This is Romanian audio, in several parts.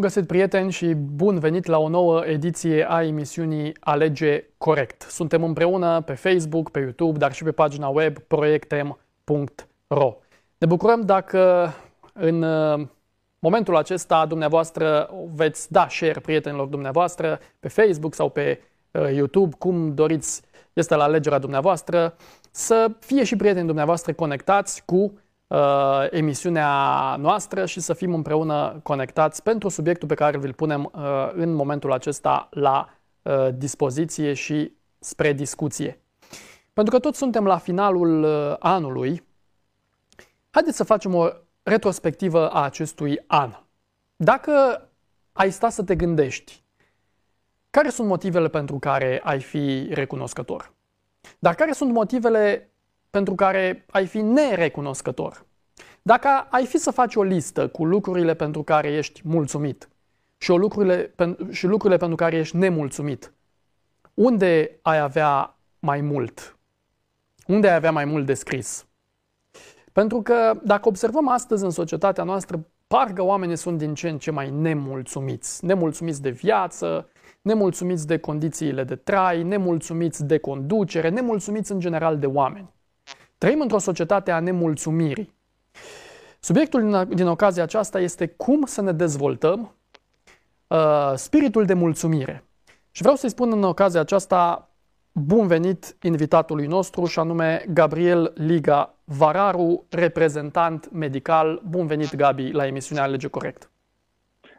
Bun găsit, prieteni, și bun venit la o nouă ediție a emisiunii Alege Corect. Suntem împreună pe Facebook, pe YouTube, dar și pe pagina web proiectem.ro. Ne bucurăm dacă în uh, momentul acesta dumneavoastră veți da share prietenilor dumneavoastră pe Facebook sau pe uh, YouTube, cum doriți, este la alegerea dumneavoastră, să fie și prietenii dumneavoastră conectați cu uh, emisiunea noastră și să fim împreună conectați pentru subiectul pe care vi-l punem uh, în momentul acesta la uh, dispoziție și spre discuție. Pentru că toți suntem la finalul uh, anului, haideți să facem o retrospectivă a acestui an. Dacă ai sta să te gândești, care sunt motivele pentru care ai fi recunoscător? Dar care sunt motivele pentru care ai fi nerecunoscător. Dacă ai fi să faci o listă cu lucrurile pentru care ești mulțumit și, o lucrurile, și lucrurile pentru care ești nemulțumit, unde ai avea mai mult? Unde ai avea mai mult de scris? Pentru că dacă observăm astăzi în societatea noastră, parcă oamenii sunt din ce în ce mai nemulțumiți. Nemulțumiți de viață, nemulțumiți de condițiile de trai, nemulțumiți de conducere, nemulțumiți în general de oameni. Trăim într-o societate a nemulțumirii. Subiectul din, din ocazia aceasta este cum să ne dezvoltăm uh, spiritul de mulțumire. Și vreau să-i spun în ocazia aceasta bun venit invitatului nostru și anume Gabriel Liga Vararu, reprezentant medical. Bun venit, Gabi, la emisiunea Alege Corect.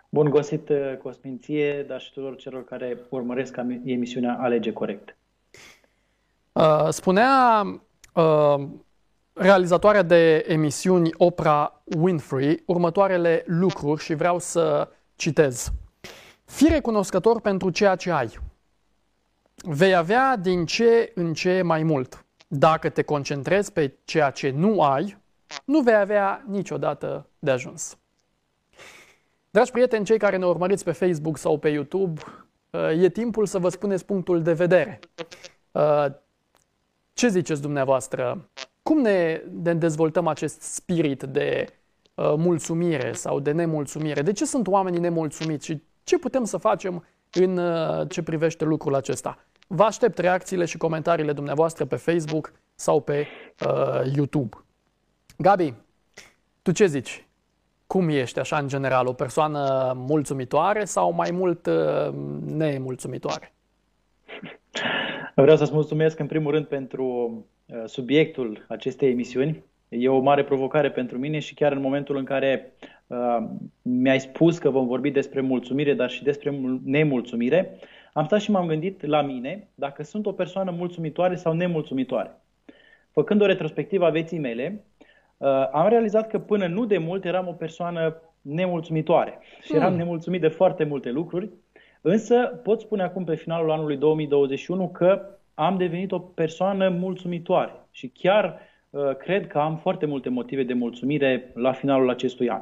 Bun găsit, uh, Cosminție, dar și tuturor celor care urmăresc emisiunea Alege Corect. Uh, spunea uh, realizatoarea de emisiuni Oprah Winfrey următoarele lucruri și vreau să citez. Fii recunoscător pentru ceea ce ai. Vei avea din ce în ce mai mult. Dacă te concentrezi pe ceea ce nu ai, nu vei avea niciodată de ajuns. Dragi prieteni, cei care ne urmăriți pe Facebook sau pe YouTube, uh, e timpul să vă spuneți punctul de vedere. Uh, ce ziceți dumneavoastră? Cum ne, ne dezvoltăm acest spirit de uh, mulțumire sau de nemulțumire? De ce sunt oamenii nemulțumiți și ce putem să facem în uh, ce privește lucrul acesta? Vă aștept reacțiile și comentariile dumneavoastră pe Facebook sau pe uh, YouTube. Gabi, tu ce zici? Cum ești așa în general? O persoană mulțumitoare sau mai mult uh, nemulțumitoare? Vreau să-ți mulțumesc în primul rând pentru uh, subiectul acestei emisiuni. E o mare provocare pentru mine și chiar în momentul în care uh, mi-ai spus că vom vorbi despre mulțumire, dar și despre nemulțumire, am stat și m-am gândit la mine dacă sunt o persoană mulțumitoare sau nemulțumitoare. Făcând o retrospectivă a vieții mele, uh, am realizat că până nu de mult eram o persoană nemulțumitoare și eram hmm. nemulțumit de foarte multe lucruri Însă pot spune acum pe finalul anului 2021 că am devenit o persoană mulțumitoare și chiar uh, cred că am foarte multe motive de mulțumire la finalul acestui an.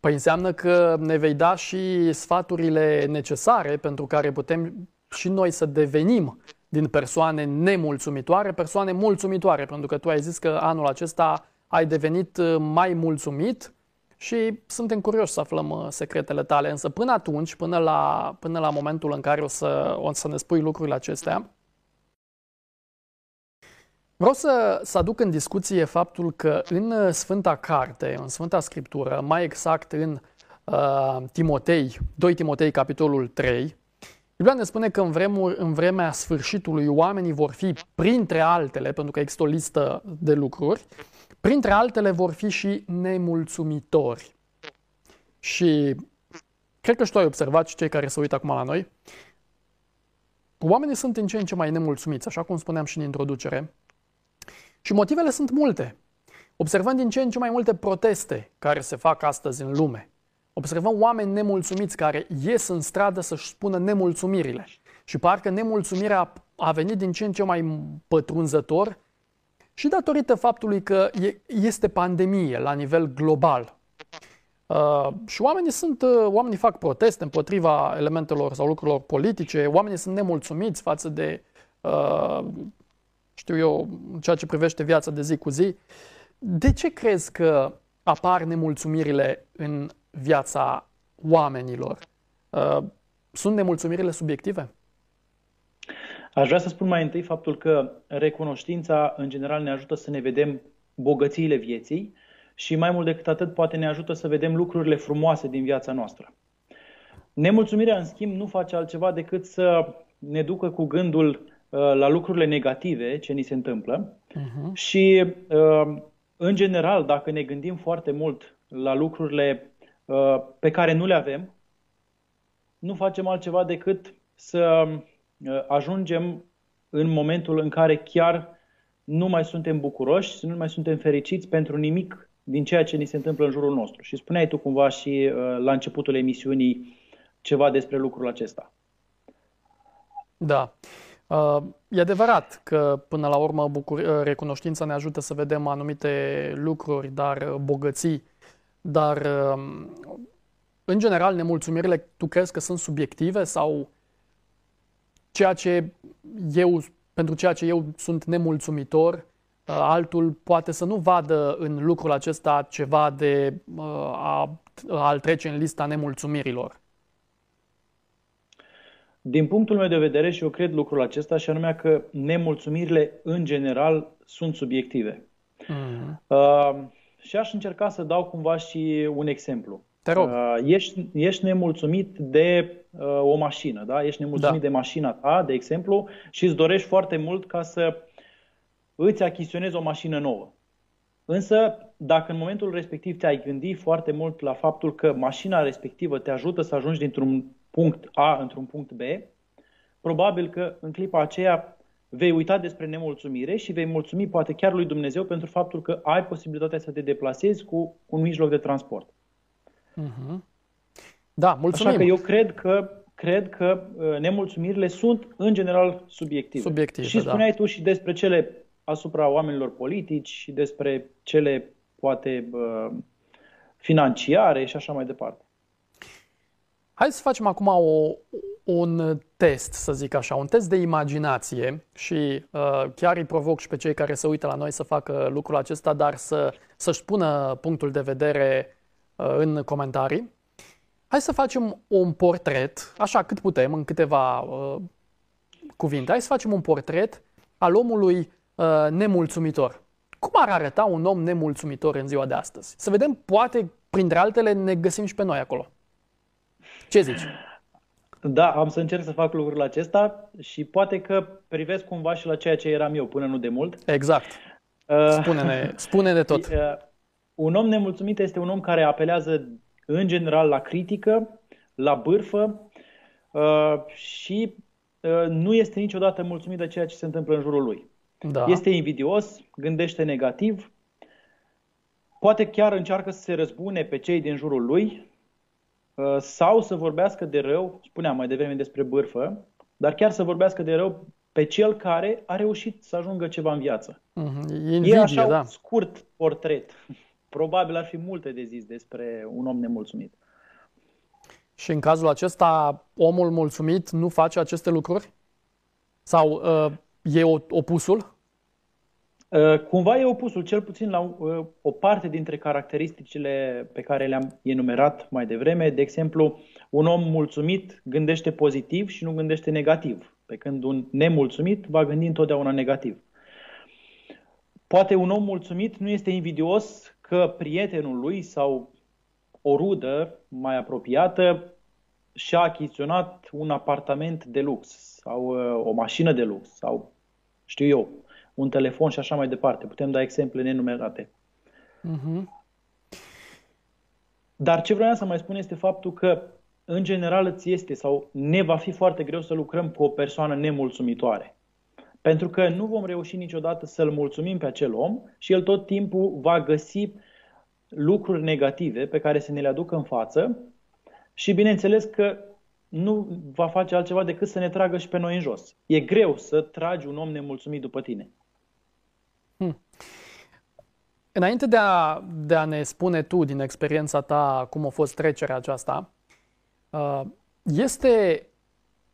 Păi înseamnă că ne vei da și sfaturile necesare pentru care putem și noi să devenim din persoane nemulțumitoare, persoane mulțumitoare, pentru că tu ai zis că anul acesta ai devenit uh, mai mulțumit și suntem curioși să aflăm uh, secretele tale. Însă până atunci, până la, până la momentul în care o să, o să ne spui lucrurile acestea, Vreau să, să aduc în discuție faptul că în uh, Sfânta Carte, în Sfânta Scriptură, mai exact în uh, Timotei, 2 Timotei, capitolul 3, Biblia ne spune că în, vremuri, în vremea sfârșitului oamenii vor fi, printre altele, pentru că există o listă de lucruri, Printre altele vor fi și nemulțumitori. Și cred că și tu ai observat și cei care se uită acum la noi, oamenii sunt în ce în ce mai nemulțumiți, așa cum spuneam și în introducere. Și motivele sunt multe. Observăm din ce în ce mai multe proteste care se fac astăzi în lume. Observăm oameni nemulțumiți care ies în stradă să-și spună nemulțumirile. Și parcă nemulțumirea a venit din ce în ce mai pătrunzător și datorită faptului că este pandemie la nivel global. Uh, și oamenii sunt, uh, oamenii fac proteste împotriva elementelor sau lucrurilor politice, oamenii sunt nemulțumiți față de, uh, știu eu, ceea ce privește viața de zi cu zi. De ce crezi că apar nemulțumirile în viața oamenilor. Uh, sunt nemulțumirile subiective? Aș vrea să spun mai întâi faptul că recunoștința, în general, ne ajută să ne vedem bogățiile vieții și mai mult decât atât poate ne ajută să vedem lucrurile frumoase din viața noastră. Nemulțumirea, în schimb, nu face altceva decât să ne ducă cu gândul uh, la lucrurile negative ce ni se întâmplă uh-huh. și, uh, în general, dacă ne gândim foarte mult la lucrurile uh, pe care nu le avem, nu facem altceva decât să ajungem în momentul în care chiar nu mai suntem bucuroși, nu mai suntem fericiți pentru nimic din ceea ce ni se întâmplă în jurul nostru. Și spuneai tu cumva și la începutul emisiunii ceva despre lucrul acesta. Da. Uh, e adevărat că până la urmă bucur- uh, recunoștința ne ajută să vedem anumite lucruri, dar uh, bogății, dar um, în general nemulțumirile tu crezi că sunt subiective sau ceea ce eu, pentru ceea ce eu sunt nemulțumitor, altul poate să nu vadă în lucrul acesta ceva de a, a-l trece în lista nemulțumirilor. Din punctul meu de vedere, și eu cred lucrul acesta, și anume că nemulțumirile, în general, sunt subiective. Mm-hmm. Uh, și aș încerca să dau cumva și un exemplu. Te rog. Uh, ești, ești nemulțumit de uh, o mașină, da? Ești nemulțumit da. de mașina ta, de exemplu, și îți dorești foarte mult ca să îți achiziționezi o mașină nouă. Însă, dacă în momentul respectiv te-ai gândit foarte mult la faptul că mașina respectivă te ajută să ajungi dintr-un punct A într-un punct B, probabil că în clipa aceea vei uita despre nemulțumire și vei mulțumi poate chiar lui Dumnezeu pentru faptul că ai posibilitatea să te deplasezi cu un mijloc de transport. Uh-huh. Da, mulțumim. Așa că eu cred că cred că uh, nemulțumirile sunt în general subiective. Subiective, Și spuneai da. tu și despre cele asupra oamenilor politici și despre cele poate uh, financiare și așa mai departe. Hai să facem acum o, un test, să zic așa, un test de imaginație și uh, chiar îi provoc și pe cei care se uită la noi să facă lucrul acesta, dar să, să-și pună punctul de vedere uh, în comentarii. Hai să facem un portret, așa cât putem, în câteva uh, cuvinte. Hai să facem un portret al omului uh, nemulțumitor. Cum ar arăta un om nemulțumitor în ziua de astăzi? Să vedem, poate, printre altele, ne găsim și pe noi acolo. Ce zici? Da, am să încerc să fac lucrul acesta și poate că privesc cumva și la ceea ce eram eu până nu de mult. Exact. Uh, spune-ne, spune-ne tot. Uh, un om nemulțumit este un om care apelează în general la critică, la bârfă uh, și uh, nu este niciodată mulțumit de ceea ce se întâmplă în jurul lui. Da. Este invidios, gândește negativ, poate chiar încearcă să se răzbune pe cei din jurul lui, Uh, sau să vorbească de rău, spuneam mai devreme despre bârfă, dar chiar să vorbească de rău pe cel care a reușit să ajungă ceva în viață. Mm-hmm. Invidie, e așa da. un scurt portret. Probabil ar fi multe de zis despre un om nemulțumit. Și în cazul acesta, omul mulțumit nu face aceste lucruri? Sau uh, e opusul? Uh, cumva e opusul, cel puțin la uh, o parte dintre caracteristicile pe care le-am enumerat mai devreme. De exemplu, un om mulțumit gândește pozitiv și nu gândește negativ, pe când un nemulțumit va gândi întotdeauna negativ. Poate un om mulțumit nu este invidios că prietenul lui sau o rudă mai apropiată și-a achiziționat un apartament de lux sau uh, o mașină de lux sau știu eu, un telefon și așa mai departe. Putem da exemple nenumerate. Uh-huh. Dar ce vreau să mai spun este faptul că, în general, îți este sau ne va fi foarte greu să lucrăm cu o persoană nemulțumitoare. Pentru că nu vom reuși niciodată să-l mulțumim pe acel om și el tot timpul va găsi lucruri negative pe care să ne le aducă în față și bineînțeles că nu va face altceva decât să ne tragă și pe noi în jos. E greu să tragi un om nemulțumit după tine. Hmm. Înainte de a, de a ne spune tu din experiența ta cum a fost trecerea aceasta, uh, este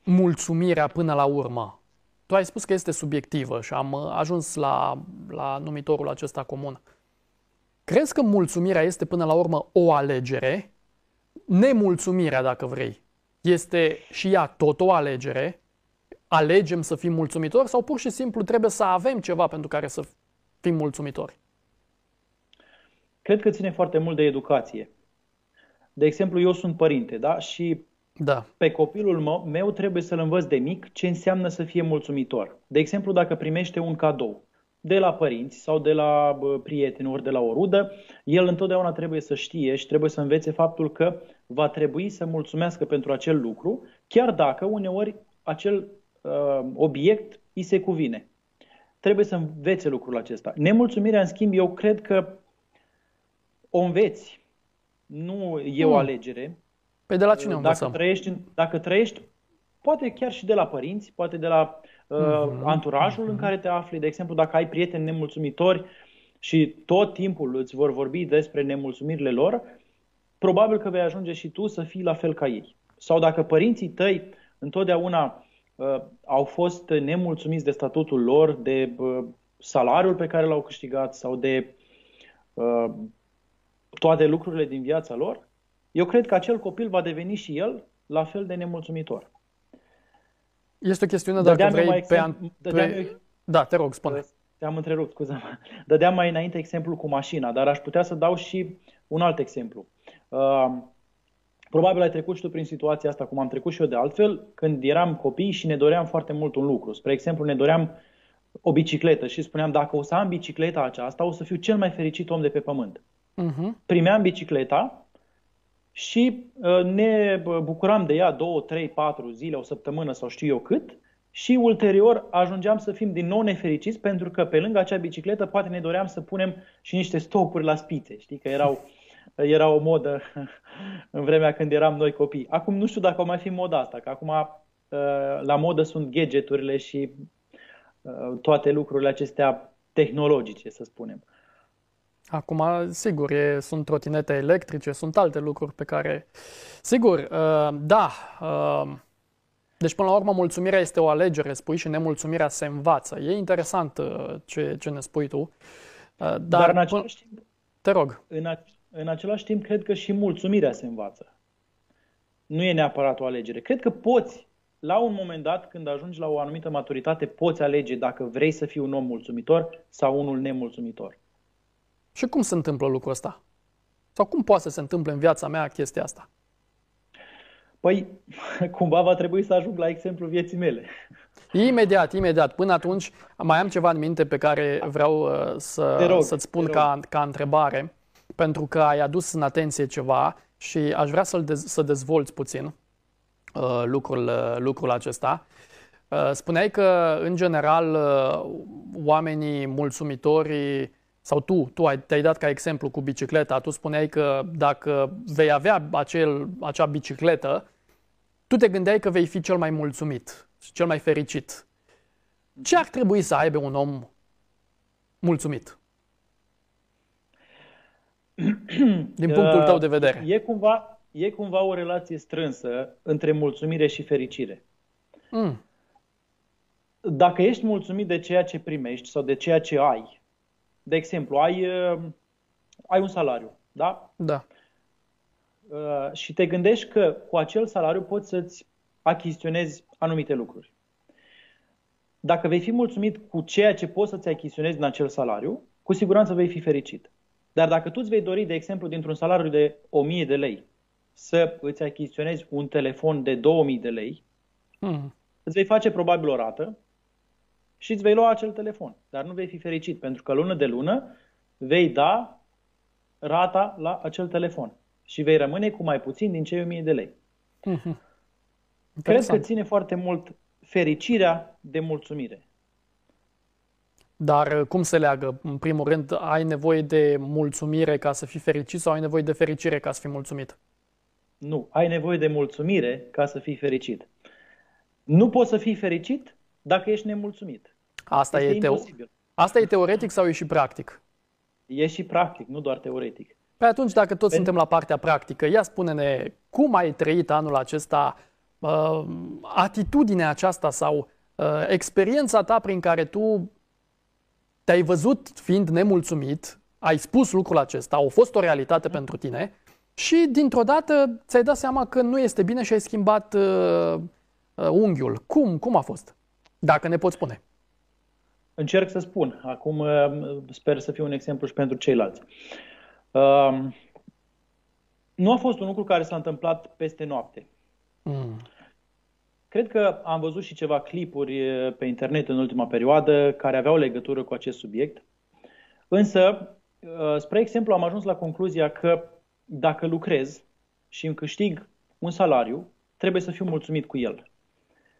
mulțumirea până la urmă. Tu ai spus că este subiectivă și am uh, ajuns la, la numitorul acesta comun. Crezi că mulțumirea este până la urmă o alegere nemulțumirea, dacă vrei, este și ea tot o alegere? Alegem să fim mulțumitori sau pur și simplu trebuie să avem ceva pentru care să fim mulțumitori? Cred că ține foarte mult de educație. De exemplu, eu sunt părinte, da? Și da. pe copilul meu trebuie să-l învăț de mic ce înseamnă să fie mulțumitor. De exemplu, dacă primește un cadou de la părinți sau de la prieteni ori de la o rudă, el întotdeauna trebuie să știe și trebuie să învețe faptul că va trebui să mulțumească pentru acel lucru, chiar dacă uneori acel uh, obiect îi se cuvine. Trebuie să învețe lucrul acesta. Nemulțumirea, în schimb, eu cred că o înveți. Nu e o hmm. alegere. Păi de la cine dacă trăiești, dacă trăiești, poate chiar și de la părinți, poate de la uh, mm-hmm. anturajul mm-hmm. în care te afli. De exemplu, dacă ai prieteni nemulțumitori și tot timpul îți vor vorbi despre nemulțumirile lor, probabil că vei ajunge și tu să fii la fel ca ei. Sau dacă părinții tăi întotdeauna uh, au fost nemulțumiți de statutul lor, de uh, salariul pe care l-au câștigat sau de uh, toate lucrurile din viața lor, eu cred că acel copil va deveni și el la fel de nemulțumitor. Este o chestiune dacă dădeam vrei pe... An... pe... Da, te rog, spune. Te-am întrerupt, scuze mă Dădeam mai înainte exemplu cu mașina, dar aș putea să dau și un alt exemplu. Uh, probabil ai trecut și tu prin situația asta, cum am trecut și eu de altfel, când eram copii și ne doream foarte mult un lucru. Spre exemplu, ne doream o bicicletă și spuneam, dacă o să am bicicleta aceasta, o să fiu cel mai fericit om de pe pământ. Uh-huh. Primeam bicicleta și uh, ne bucuram de ea două, trei, patru zile, o săptămână sau știu eu cât și ulterior ajungeam să fim din nou nefericiți pentru că pe lângă acea bicicletă poate ne doream să punem și niște stopuri la spițe. Știi că erau, era o modă în vremea când eram noi copii. Acum nu știu dacă o mai fi moda asta, că acum uh, la modă sunt gadgeturile și uh, toate lucrurile acestea tehnologice, să spunem. Acum, sigur, e, sunt trotinete electrice, sunt alte lucruri pe care... Sigur, uh, da. Uh, deci, până la urmă, mulțumirea este o alegere, spui, și nemulțumirea se învață. E interesant uh, ce, ce ne spui tu. Uh, dar, dar în același timp... Te rog. În, a, în același timp, cred că și mulțumirea se învață. Nu e neapărat o alegere. Cred că poți, la un moment dat, când ajungi la o anumită maturitate, poți alege dacă vrei să fii un om mulțumitor sau unul nemulțumitor. Și cum se întâmplă lucrul ăsta? Sau cum poate să se întâmple în viața mea chestia asta? Păi, cumva va trebui să ajung la exemplu vieții mele. Imediat, imediat. Până atunci, mai am ceva în minte pe care vreau uh, să, rog, să-ți spun ca, ca întrebare, pentru că ai adus în atenție ceva și aș vrea să-l dez, să dezvolți puțin uh, lucrul, uh, lucrul acesta. Uh, spuneai că, în general, uh, oamenii mulțumitori sau tu, tu ai, te-ai dat ca exemplu cu bicicleta, tu spuneai că dacă vei avea acel, acea bicicletă, tu te gândeai că vei fi cel mai mulțumit și cel mai fericit. Ce ar trebui să aibă un om mulțumit? Din punctul tău de vedere. E cumva, e cumva o relație strânsă între mulțumire și fericire. Mm. Dacă ești mulțumit de ceea ce primești sau de ceea ce ai, de exemplu, ai, uh, ai un salariu, da? Da. Uh, și te gândești că cu acel salariu poți să-ți achiziționezi anumite lucruri. Dacă vei fi mulțumit cu ceea ce poți să-ți achiziționezi din acel salariu, cu siguranță vei fi fericit. Dar dacă tu îți vei dori, de exemplu, dintr-un salariu de 1000 de lei, să îți achiziționezi un telefon de 2000 de lei, mm. îți vei face probabil o rată și îți vei lua acel telefon. Dar nu vei fi fericit, pentru că lună de lună vei da rata la acel telefon și vei rămâne cu mai puțin din cei 1000 de lei. Mm-hmm. Cred că ține foarte mult fericirea de mulțumire. Dar uh, cum se leagă? În primul rând, ai nevoie de mulțumire ca să fii fericit sau ai nevoie de fericire ca să fii mulțumit? Nu, ai nevoie de mulțumire ca să fii fericit. Nu poți să fii fericit dacă ești nemulțumit. Asta este e, teo- Asta e teoretic sau e și practic? E și practic, nu doar teoretic. Păi atunci, dacă toți Pentru... suntem la partea practică, ia spune-ne cum ai trăit anul acesta, uh, atitudinea aceasta sau uh, experiența ta prin care tu te-ai văzut fiind nemulțumit, ai spus lucrul acesta, a fost o realitate pentru tine, și dintr-o dată ți-ai dat seama că nu este bine și ai schimbat uh, uh, unghiul. Cum? Cum a fost? Dacă ne poți spune. Încerc să spun. Acum uh, sper să fiu un exemplu și pentru ceilalți. Uh, nu a fost un lucru care s-a întâmplat peste noapte. Mm. Cred că am văzut și ceva clipuri pe internet în ultima perioadă care aveau legătură cu acest subiect. Însă, spre exemplu, am ajuns la concluzia că dacă lucrez și îmi câștig un salariu, trebuie să fiu mulțumit cu el.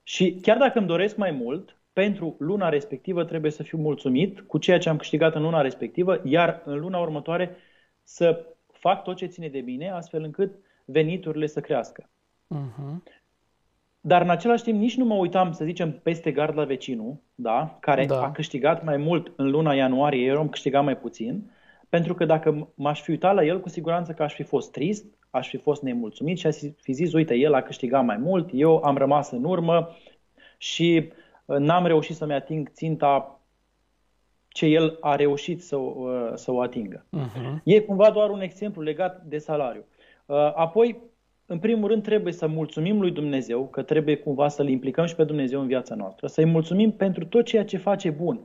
Și chiar dacă îmi doresc mai mult, pentru luna respectivă trebuie să fiu mulțumit cu ceea ce am câștigat în luna respectivă, iar în luna următoare să fac tot ce ține de bine, astfel încât veniturile să crească. Uh-huh. Dar în același timp nici nu mă uitam, să zicem, peste gard la vecinul, da, care da. a câștigat mai mult în luna ianuarie, eu am câștigat mai puțin, pentru că dacă m-aș fi uitat la el, cu siguranță că aș fi fost trist, aș fi fost nemulțumit și aș fi zis, uite, el a câștigat mai mult, eu am rămas în urmă și uh, n-am reușit să-mi ating ținta ce el a reușit să, uh, să o atingă. Uh-huh. E cumva doar un exemplu legat de salariu. Uh, apoi, în primul rând, trebuie să mulțumim lui Dumnezeu, că trebuie cumva să-L implicăm și pe Dumnezeu în viața noastră, să-i mulțumim pentru tot ceea ce face bun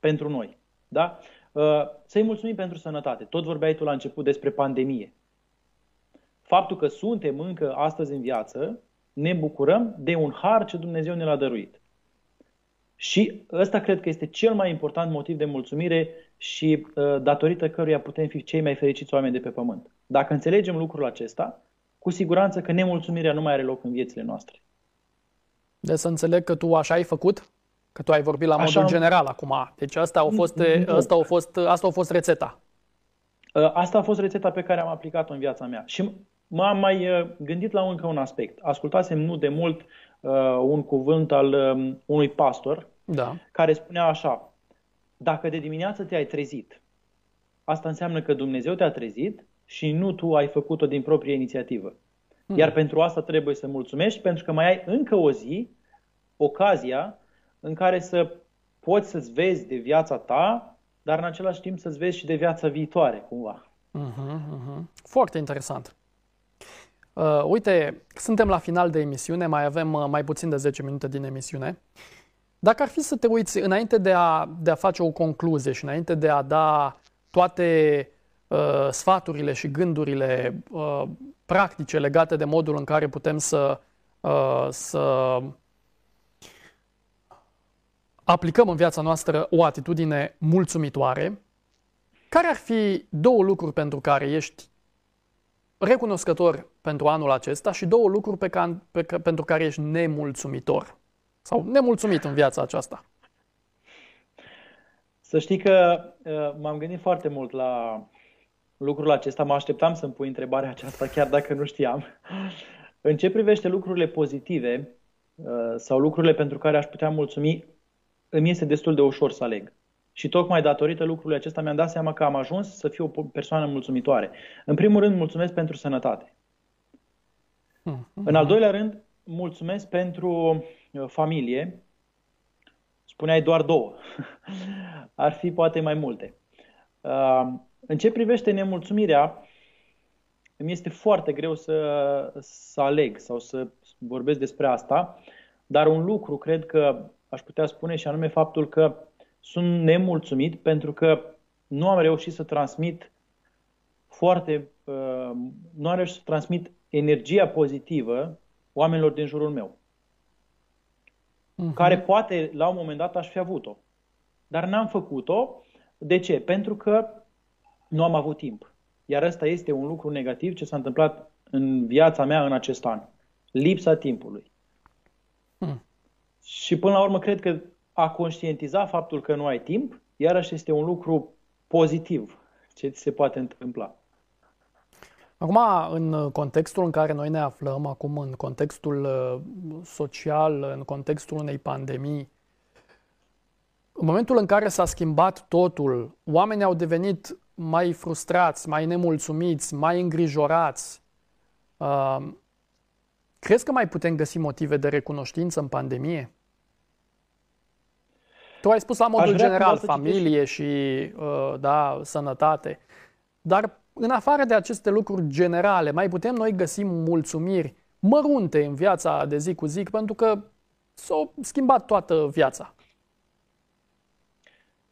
pentru noi. Da? Uh, să-i mulțumim pentru sănătate. Tot vorbeai tu la început despre pandemie. Faptul că suntem încă astăzi în viață, ne bucurăm de un har ce Dumnezeu ne l-a dăruit. Și ăsta cred că este cel mai important motiv de mulțumire și uh, datorită căruia putem fi cei mai fericiți oameni de pe pământ. Dacă înțelegem lucrul acesta, cu siguranță că nemulțumirea nu mai are loc în viețile noastre. De să înțeleg că tu așa ai făcut? Că tu ai vorbit la modul Așa... general acum. Deci asta a fost, asta a fost, asta a fost rețeta. Ă, asta a fost rețeta pe care am aplicat-o în viața mea. Și m-am mai ă, gândit la încă un aspect. Ascultasem nu de mult uh, un cuvânt al um, unui pastor da. care spunea așa, dacă de dimineață te-ai trezit, asta înseamnă că Dumnezeu te-a trezit și nu tu ai făcut-o din proprie inițiativă. Hmm. Iar pentru asta trebuie să mulțumești, pentru că mai ai încă o zi, ocazia, în care să poți să-ți vezi de viața ta, dar în același timp să-ți vezi și de viața viitoare, cumva. Uh-huh, uh-huh. Foarte interesant. Uh, uite, suntem la final de emisiune, mai avem uh, mai puțin de 10 minute din emisiune. Dacă ar fi să te uiți, înainte de a, de a face o concluzie și înainte de a da toate uh, sfaturile și gândurile uh, practice legate de modul în care putem să, uh, să aplicăm în viața noastră o atitudine mulțumitoare, care ar fi două lucruri pentru care ești recunoscător pentru anul acesta și două lucruri pe care, pe, pentru care ești nemulțumitor sau nemulțumit în viața aceasta? Să știi că uh, m-am gândit foarte mult la lucrul acesta. Mă așteptam să-mi pui întrebarea aceasta, chiar dacă nu știam. În ce privește lucrurile pozitive uh, sau lucrurile pentru care aș putea mulțumi, îmi este destul de ușor să aleg. Și tocmai datorită lucrului acesta mi-am dat seama că am ajuns să fiu o persoană mulțumitoare. În primul rând, mulțumesc pentru sănătate. Hmm. În al doilea rând, mulțumesc pentru uh, familie. Spuneai doar două. Ar fi poate mai multe. Uh, în ce privește nemulțumirea, îmi este foarte greu să, să aleg sau să vorbesc despre asta, dar un lucru cred că aș putea spune, și anume faptul că sunt nemulțumit pentru că nu am reușit să transmit foarte, uh, nu am reușit să transmit energia pozitivă oamenilor din jurul meu. Uh-huh. Care poate la un moment dat aș fi avut-o. Dar n-am făcut-o. De ce? Pentru că nu am avut timp. Iar ăsta este un lucru negativ ce s-a întâmplat în viața mea în acest an. Lipsa timpului. Hmm. Și până la urmă cred că a conștientiza faptul că nu ai timp, iarăși este un lucru pozitiv ce ți se poate întâmpla. Acum, în contextul în care noi ne aflăm, acum în contextul uh, social, în contextul unei pandemii, în momentul în care s-a schimbat totul, oamenii au devenit mai frustrați, mai nemulțumiți, mai îngrijorați. Uh, crezi că mai putem găsi motive de recunoștință în pandemie? Tu ai spus la modul general familie și uh, da, sănătate. Dar în afară de aceste lucruri generale, mai putem noi găsi mulțumiri mărunte în viața de zi cu zi, pentru că s-a schimbat toată viața.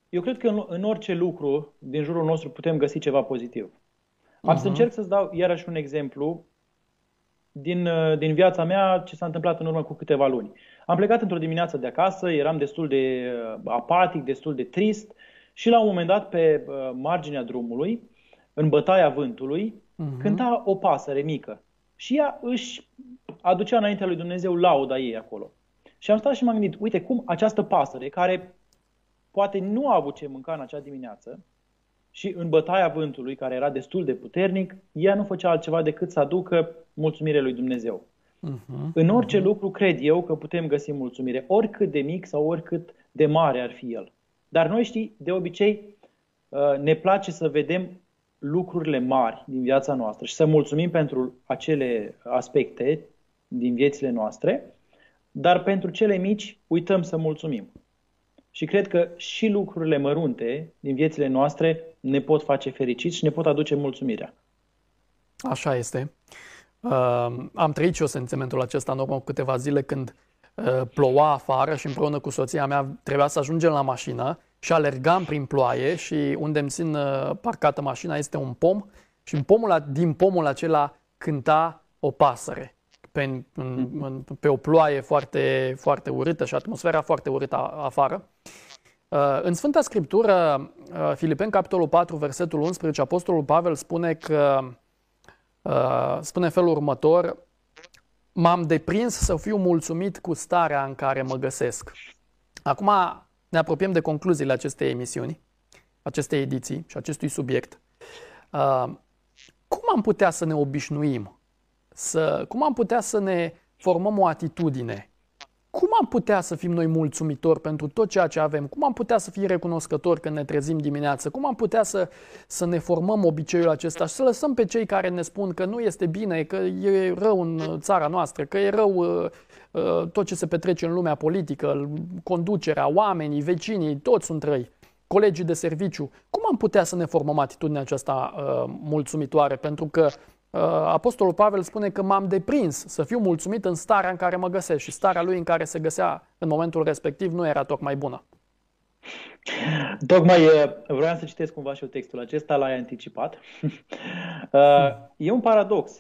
Eu cred că în, în orice lucru din jurul nostru putem găsi ceva pozitiv. Am uh-huh. să mhm. încerc să-ți dau iarăși un exemplu din, uh, din viața mea ce s-a întâmplat în urmă cu câteva luni. Am plecat într-o dimineață de acasă, eram destul de uh, apatic, destul de trist și la un moment dat pe uh, marginea drumului, în bătaia vântului, uh-huh. cânta o pasăre mică. Și ea își aducea înaintea lui Dumnezeu lauda ei acolo. Și am stat și m-am gândit, uite cum această pasăre, care poate nu a avut ce mânca în acea dimineață, și în bătaia vântului, care era destul de puternic, ea nu făcea altceva decât să aducă mulțumire lui Dumnezeu. Uh-huh. În orice uh-huh. lucru cred eu că putem găsi mulțumire, oricât de mic sau oricât de mare ar fi el. Dar noi știi, de obicei uh, ne place să vedem lucrurile mari din viața noastră și să mulțumim pentru acele aspecte din viețile noastre, dar pentru cele mici uităm să mulțumim. Și cred că și lucrurile mărunte din viețile noastre ne pot face fericiți și ne pot aduce mulțumirea. Așa este. Uh, am trăit și eu sentimentul acesta în urmă câteva zile când uh, ploua afară și împreună cu soția mea trebuia să ajungem la mașină și alergam prin ploaie și unde îmi țin uh, parcată mașina este un pom și în pomul, din pomul acela cânta o pasăre pe, în, pe o ploaie foarte, foarte urâtă și atmosfera foarte urâtă afară. Uh, în Sfânta Scriptură, uh, Filipeni, capitolul 4, versetul 11, Apostolul Pavel spune că uh, spune felul următor, m-am deprins să fiu mulțumit cu starea în care mă găsesc. Acum ne apropiem de concluziile acestei emisiuni, acestei ediții și acestui subiect. Cum am putea să ne obișnuim să, cum am putea să ne formăm o atitudine? Cum am putea să fim noi mulțumitori pentru tot ceea ce avem? Cum am putea să fim recunoscători când ne trezim dimineață? Cum am putea să, să ne formăm obiceiul acesta și să lăsăm pe cei care ne spun că nu este bine, că e rău în țara noastră, că e rău uh, uh, tot ce se petrece în lumea politică, conducerea, oamenii, vecinii, toți sunt răi, colegii de serviciu. Cum am putea să ne formăm atitudinea aceasta uh, mulțumitoare? Pentru că Uh, Apostolul Pavel spune că m-am deprins să fiu mulțumit în starea în care mă găsesc și starea lui în care se găsea în momentul respectiv nu era tocmai bună. Tocmai uh, vreau să citesc cumva și eu textul acesta, l-ai anticipat. Uh, e un paradox,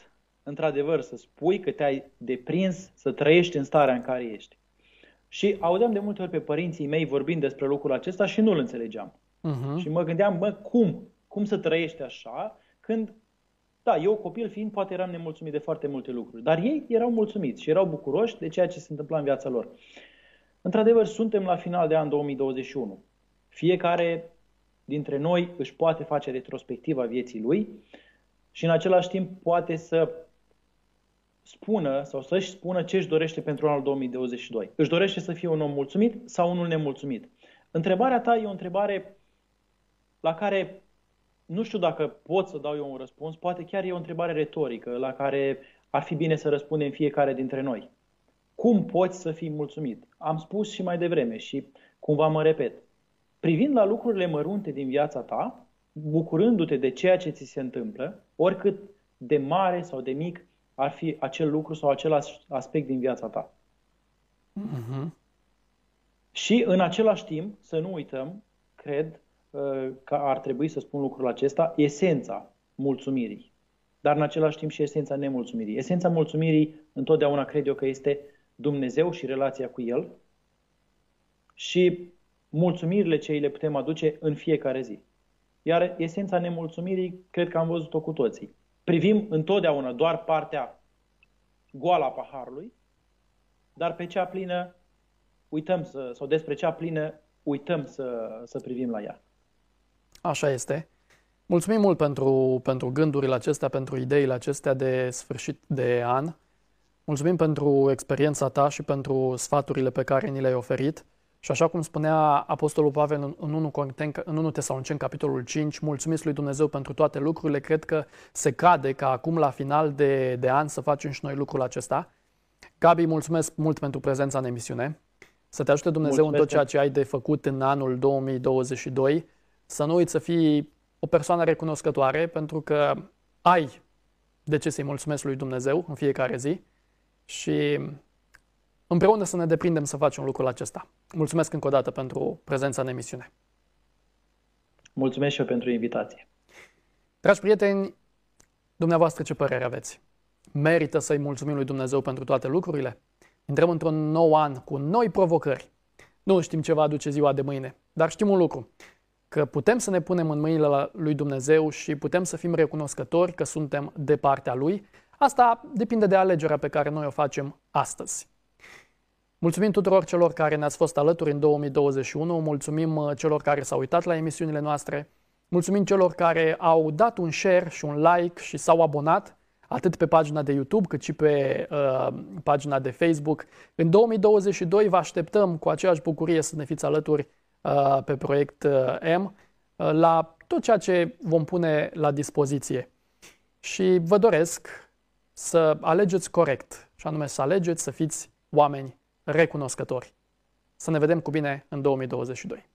într-adevăr, să spui că te-ai deprins să trăiești în starea în care ești. Și audeam de multe ori pe părinții mei vorbind despre lucrul acesta și nu-l înțelegeam. Uh-huh. Și mă gândeam, mă, cum? Cum să trăiești așa când da, eu copil fiind, poate eram nemulțumit de foarte multe lucruri, dar ei erau mulțumiți și erau bucuroși de ceea ce se întâmpla în viața lor. Într-adevăr, suntem la final de an 2021. Fiecare dintre noi își poate face retrospectiva vieții lui și în același timp poate să spună sau să-și spună ce își dorește pentru anul 2022. Își dorește să fie un om mulțumit sau unul nemulțumit. Întrebarea ta e o întrebare la care nu știu dacă pot să dau eu un răspuns, poate chiar e o întrebare retorică la care ar fi bine să răspundem fiecare dintre noi. Cum poți să fii mulțumit? Am spus și mai devreme și cumva mă repet. Privind la lucrurile mărunte din viața ta, bucurându-te de ceea ce ți se întâmplă, oricât de mare sau de mic ar fi acel lucru sau acel aspect din viața ta. Uh-huh. Și în același timp, să nu uităm, cred, Uh, că ar trebui să spun lucrul acesta, esența mulțumirii, dar în același timp și esența nemulțumirii. Esența mulțumirii întotdeauna cred eu că este Dumnezeu și relația cu El și mulțumirile ce îi le putem aduce în fiecare zi. Iar esența nemulțumirii, cred că am văzut-o cu toții. Privim întotdeauna doar partea goală a paharului, dar pe cea plină uităm să, sau despre cea plină uităm să, să privim la ea. Așa este. Mulțumim mult pentru, pentru gândurile acestea, pentru ideile acestea de sfârșit de an. Mulțumim pentru experiența ta și pentru sfaturile pe care ni le-ai oferit. Și așa cum spunea Apostolul Pavel în 1, în 1 Tesalonicen, capitolul 5, mulțumiți lui Dumnezeu pentru toate lucrurile, cred că se cade ca acum la final de, de an să facem și noi lucrul acesta. Gabi, mulțumesc mult pentru prezența în emisiune. Să te ajute Dumnezeu mulțumesc. în tot ceea ce ai de făcut în anul 2022 să nu uiți să fii o persoană recunoscătoare pentru că ai de ce să-i mulțumesc lui Dumnezeu în fiecare zi și împreună să ne deprindem să facem lucrul acesta. Mulțumesc încă o dată pentru prezența în emisiune. Mulțumesc și eu pentru invitație. Dragi prieteni, dumneavoastră ce părere aveți? Merită să-i mulțumim lui Dumnezeu pentru toate lucrurile? Intrăm într-un nou an cu noi provocări. Nu știm ce va aduce ziua de mâine, dar știm un lucru, că putem să ne punem în mâinile lui Dumnezeu și putem să fim recunoscători că suntem de partea Lui. Asta depinde de alegerea pe care noi o facem astăzi. Mulțumim tuturor celor care ne-ați fost alături în 2021, mulțumim uh, celor care s-au uitat la emisiunile noastre, mulțumim celor care au dat un share și un like și s-au abonat atât pe pagina de YouTube cât și pe uh, pagina de Facebook. În 2022 vă așteptăm cu aceeași bucurie să ne fiți alături uh, pe proiect uh, M uh, la tot ceea ce vom pune la dispoziție. Și vă doresc să alegeți corect, și anume să alegeți să fiți oameni recunoscători. Să ne vedem cu bine în 2022.